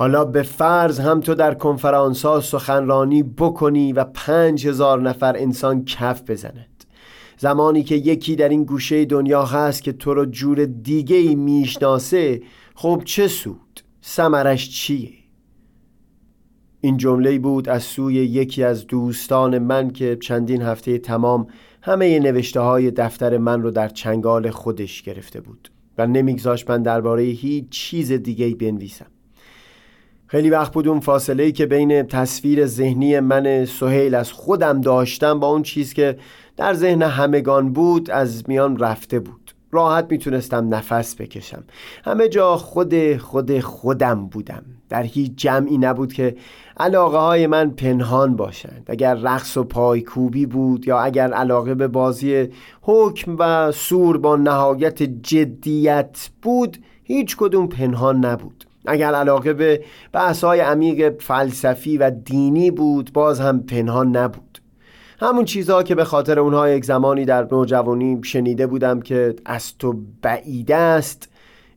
حالا به فرض هم تو در کنفرانس ها سخنرانی بکنی و پنج هزار نفر انسان کف بزند زمانی که یکی در این گوشه دنیا هست که تو رو جور دیگه ای می‌شناسه خب چه سود؟ سمرش چیه؟ این جمله بود از سوی یکی از دوستان من که چندین هفته تمام همه نوشته های دفتر من رو در چنگال خودش گرفته بود و نمیگذاشت من درباره هیچ چیز دیگه بنویسم خیلی وقت بود اون فاصله ای که بین تصویر ذهنی من سهیل از خودم داشتم با اون چیز که در ذهن همگان بود از میان رفته بود. راحت می‌تونستم نفس بکشم. همه جا خود خود خودم بودم. در هیچ جمعی نبود که علاقه های من پنهان باشند. اگر رقص و پایکوبی بود یا اگر علاقه به بازی حکم و سور با نهایت جدیت بود هیچ کدوم پنهان نبود. اگر علاقه به بحث‌های عمیق فلسفی و دینی بود باز هم پنهان نبود. همون چیزها که به خاطر اونها یک زمانی در نوجوانی شنیده بودم که از تو بعیده است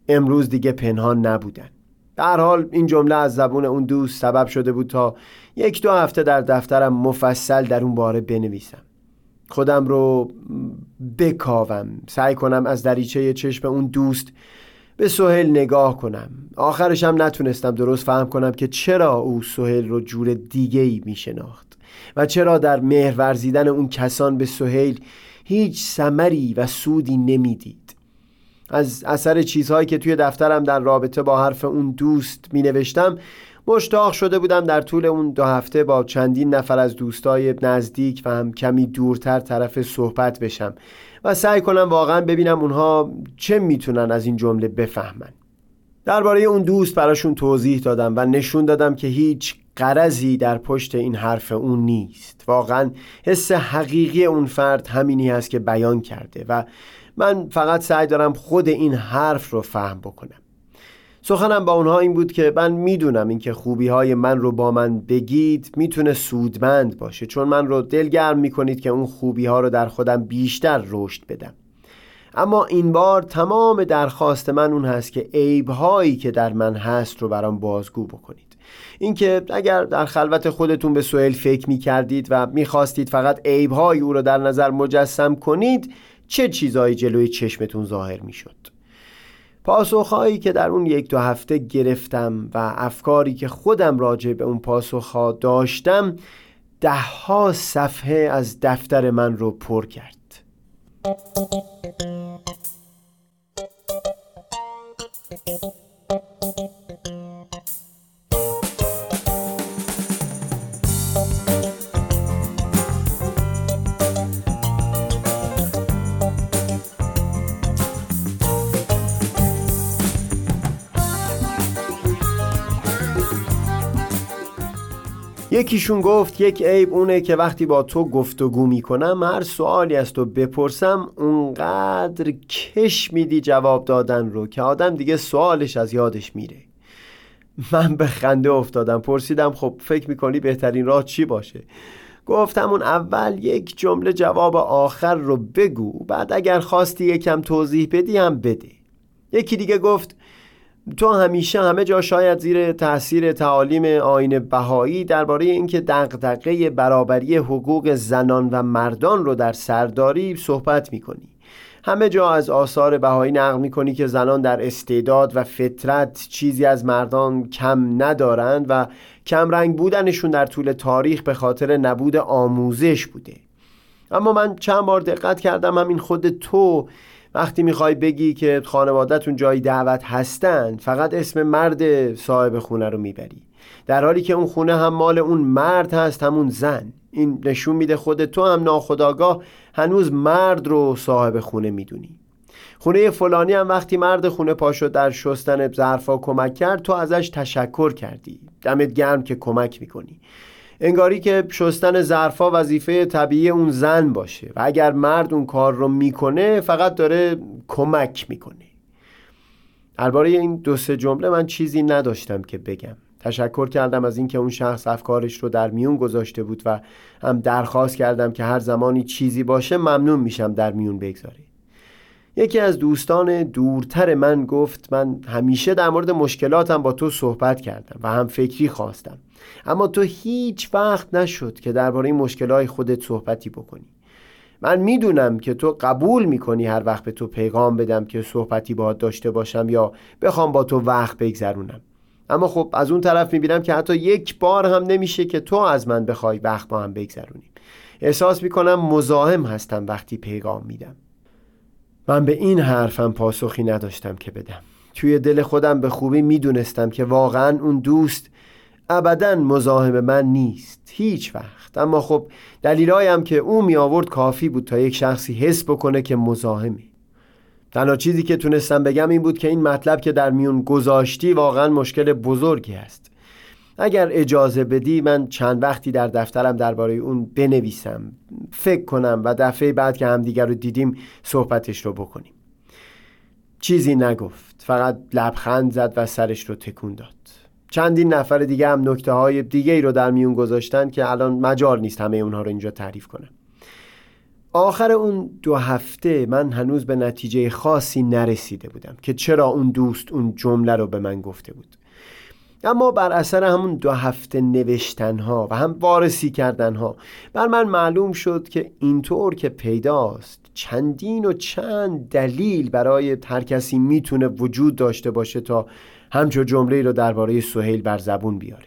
امروز دیگه پنهان نبودن. در حال این جمله از زبون اون دوست سبب شده بود تا یک دو هفته در دفترم مفصل در اون باره بنویسم. خودم رو بکاوم. سعی کنم از دریچه چشم اون دوست به سهل نگاه کنم. آخرش هم نتونستم درست فهم کنم که چرا او سهل رو جور دیگه ای می شناخت و چرا در مهر ورزیدن اون کسان به سهیل هیچ سمری و سودی نمی‌دید. از اثر چیزهایی که توی دفترم در رابطه با حرف اون دوست می نوشتم مشتاق شده بودم در طول اون دو هفته با چندین نفر از دوستای نزدیک و هم کمی دورتر طرف صحبت بشم و سعی کنم واقعا ببینم اونها چه می‌تونن از این جمله بفهمن. درباره اون دوست براشون توضیح دادم و نشون دادم که هیچ قرضی در پشت این حرف اون نیست. واقعا حس حقیقی اون فرد همینی هست که بیان کرده و من فقط سعی دارم خود این حرف رو فهم بکنم. سخنم با اونها این بود که من می‌دونم اینکه خوبی های من رو با من بگید می‌تونه سودمند باشه. چون من رو دلگرم می‌کنید که اون خوبی ها رو در خودم بیشتر رشد بدم. اما این بار تمام درخواست من اون هست که عیب هایی که در من هست رو برام بازگو بکنید. اینکه اگر در خلوت خودتون به سوئل فکر می کردید و می‌خواستید فقط عیب های او رو در نظر مجسم کنید چه چیزهایی جلوی چشمتون ظاهر می شد پاسخهایی که در اون یک دو هفته گرفتم و افکاری که خودم راجع به اون پاسخها داشتم دهها صفحه از دفتر من رو پر کرد. یکیشون گفت یک عیب اونه که وقتی با تو گفتگو می‌کنم هر سوالی از تو بپرسم اونقدر کش میدی جواب دادن رو که آدم دیگه سوالش از یادش میره. من به خنده افتادم پرسیدم خب فکر می‌کنی بهترین راه چی باشه؟ گفتم اون اول یک جمله جواب آخر رو بگو بعد اگر خواستی یکم توضیح بدی هم بده. یکی دیگه گفت تو همیشه همه جا شاید زیر تاثیر تعالیم آین بهایی درباره اینکه دغدغه برابری حقوق زنان و مردان رو در سرداری صحبت می‌کنی. همه جا از آثار بهایی نقل می‌کنی که زنان در استعداد و فطرت چیزی از مردان کم ندارند و کم رنگ بودنشون در طول تاریخ به خاطر نبود آموزش بوده. اما من چند بار دقت کردم همین خود تو وقتی می‌خوای بگی که خانوادهتون جایی دعوت هستن فقط اسم مرد صاحب خونه رو می‌بری. در حالی که اون خونه هم مال اون مرد هست همون زن. این نشون میده خود تو هم ناخداگاه هنوز مرد رو صاحب خونه می‌دونی. خونه فلانی هم وقتی مرد خونه پاشو در شستن ظرفا کمک کرد تو ازش تشکر کردی. دمت گرم که کمک می‌کنی. انگاری که شستن ظرفا وظیفه طبیعی اون زن باشه و اگر مرد اون کار رو می‌کنه فقط داره کمک می‌کنه. درباره این دو سه جمله من چیزی نداشتم که بگم. تشکر کردم از اینکه اون شخص افکارش رو در میون گذاشته بود و هم درخواست کردم که هر زمانی چیزی باشه ممنون میشم در میون بگذاری یکی از دوستان دورتر من گفت من همیشه در مورد مشکلاتم با تو صحبت کردم و هم فکری خواستم. اما تو هیچ وقت نشد که درباره این مشکلات خودت صحبتی بکنی. من می‌دونم که تو قبول می‌کنی هر وقت به تو پیغام بدم که صحبتی باهات داشته باشم یا بخوام با تو وقت بگذرونم. اما خب از اون طرف می‌بینم که حتی یک بار هم نمیشه که تو از من بخوای وقت با هم بگذرونیم احساس می‌کنم مزاحم هستم وقتی پیغام میدم. من به این حرفم پاسخی نداشتم که بدم. توی دل خودم به خوبی می‌دونستم که واقعا اون دوست ابدا مزاحم من نیست. هیچ وقت. اما خب دلیلایم که او می آورد کافی بود تا یک شخصی حس بکنه که مزاحمی تنها چیزی که تونستم بگم این بود که این مطلب که در میون گذاشتی واقعا مشکل بزرگی است. اگر اجازه بدی من چند وقتی در دفترم درباره اون بنویسم فکر کنم و دفعه بعد که همدیگر رو دیدیم صحبتش رو بکنیم. چیزی نگفت فقط لبخند زد و سرش رو تکون داد. چندین نفر دیگه هم نکته های دیگه ای رو در میون گذاشتن که الان مجال نیست همه اونها رو اینجا تعریف کنم. آخر اون دو هفته من هنوز به نتیجه خاصی نرسیده بودم که چرا اون دوست اون جمله رو به من گفته بود. اما بر اثر همون دو هفته نوشتنها و هم وارسی کردنها بر من معلوم شد که اینطور که پیداست چندین و چند دلیل برای هر کسی می‌تونه وجود داشته باشه تا همچو جمله رو درباره سهیل بر زبون بیاره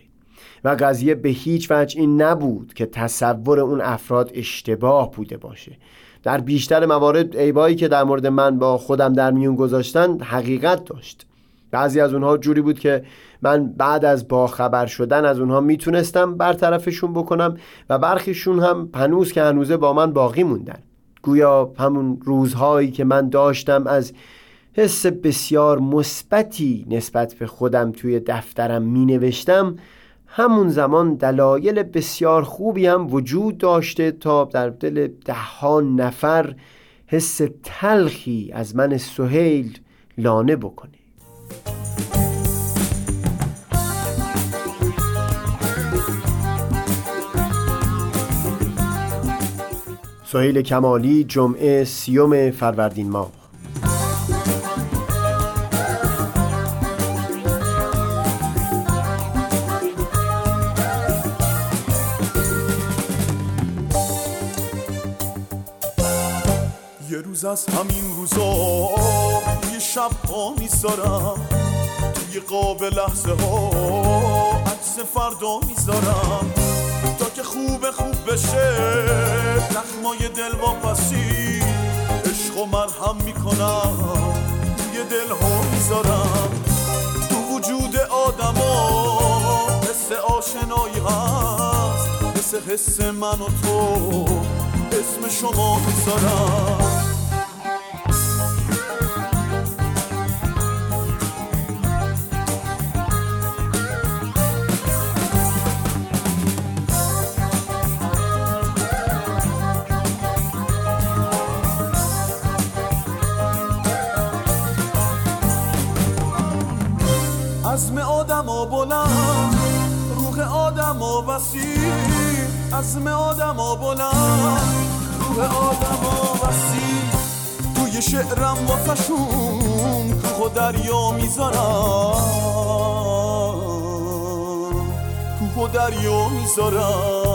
و قضیه به هیچ وجه این نبود که تصور اون افراد اشتباه بوده باشه. در بیشتر موارد عیبایی که در مورد من با خودم در میون گذاشتن حقیقت داشت. بعضی از اونها جوری بود که من بعد از باخبر شدن از اونها می‌تونستم برطرفشون بکنم و برخیشون هم هنوز که هنوزه با من باقی موندن. گویا همون روزهایی که من داشتم از حس بسیار مثبتی نسبت به خودم توی دفترم می نوشتم همون زمان دلایل بسیار خوبی هم وجود داشته تا در دل ده نفر حس تلخی از من سهیل لانه بکنه. سهیل کمالی جمعه سیوم فروردین ماه. یه روز از همین روزا یه شب ها می‌ذارم. توی قاب لحظه ها عکس فردا می‌ذارم. خوب خوب بشه. زخمای دل واپسی. عشق و مرهم می‌کنم. یه دل ها می‌ذارم. تو وجود آدما. حس آشنایی هست. مثل حس من و تو. اسم شما می‌ذارم. وسیع عزم آدم ها بلند روح آدم ها وسیع توی شعرم واسشون کوه و دریا می‌ذارم. کوه و دریا می‌ذارم.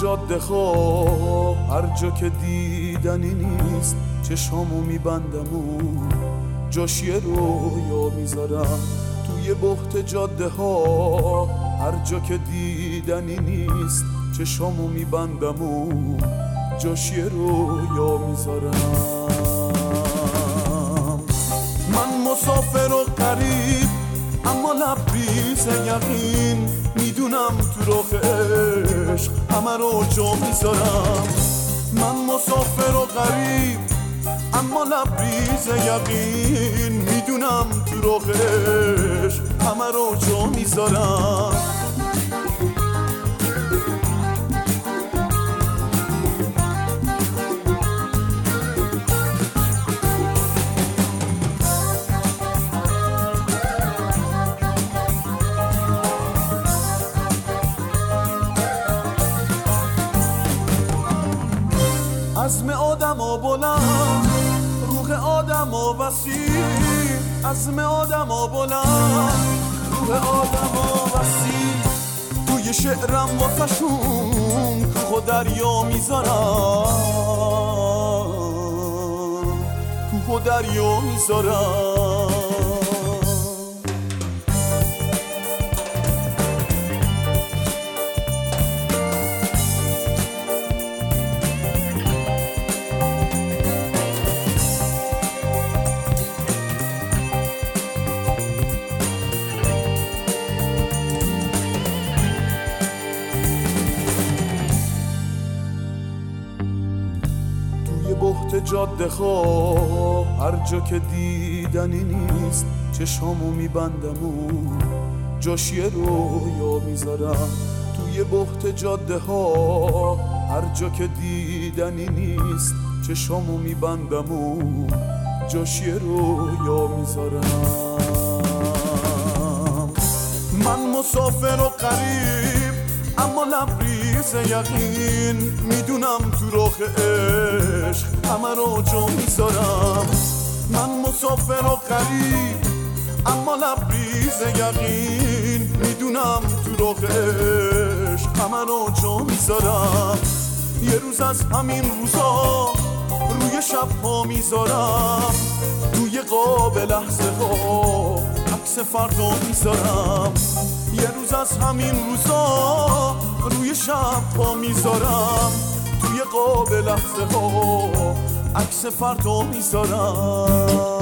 جاده ها هر جا که دیدنی نیست چشامو میبندم و جاش یه رویا می‌ذارم. توی بخت جاده ها هر جا که دیدنی نیست چشامو میبندم و جاش یه رویا می‌ذارم. من مسافر و قریب اما لبریز یقین می‌دونم تو رخ عشق همه رو جا می‌ذارم. من مسافر و غریب اما لبریز یقین. می‌دونم تو رخ عشق همه رو جا می‌ذارم. عزم آدم ها بلند. روح آدم ها وسیع. عزم آدم ها بلند. روح آدم ها وسیع. توی شعرم واسشون کوه و دریا می‌ذارم. کوه دریا می‌ذارم. بحت جاده ها هر جا که دیدنی نیست چشامو میبندم و جاش یه رویا می‌ذارم. توی بحت جاده ها هر جا که دیدنی نیست چشامو میبندم و جاش یه رویا می‌ذارم. من مسافر و قریب اما لبریز یقین می‌دونم تو رخ عشق همه رو جا می‌ذارم. من مسافر و قریب اما لبریز یقین می‌دونم تو رخ عشق همه رو جا می‌ذارم. یه روز از همین روزا روی شب ها می‌ذارم. روی قاب لحظه ها عکس فردا می‌ذارم. یه روز از همین روزا روی شب ها می‌ذارم. توی قاب لحظه ها عکس فردا می‌ذارم.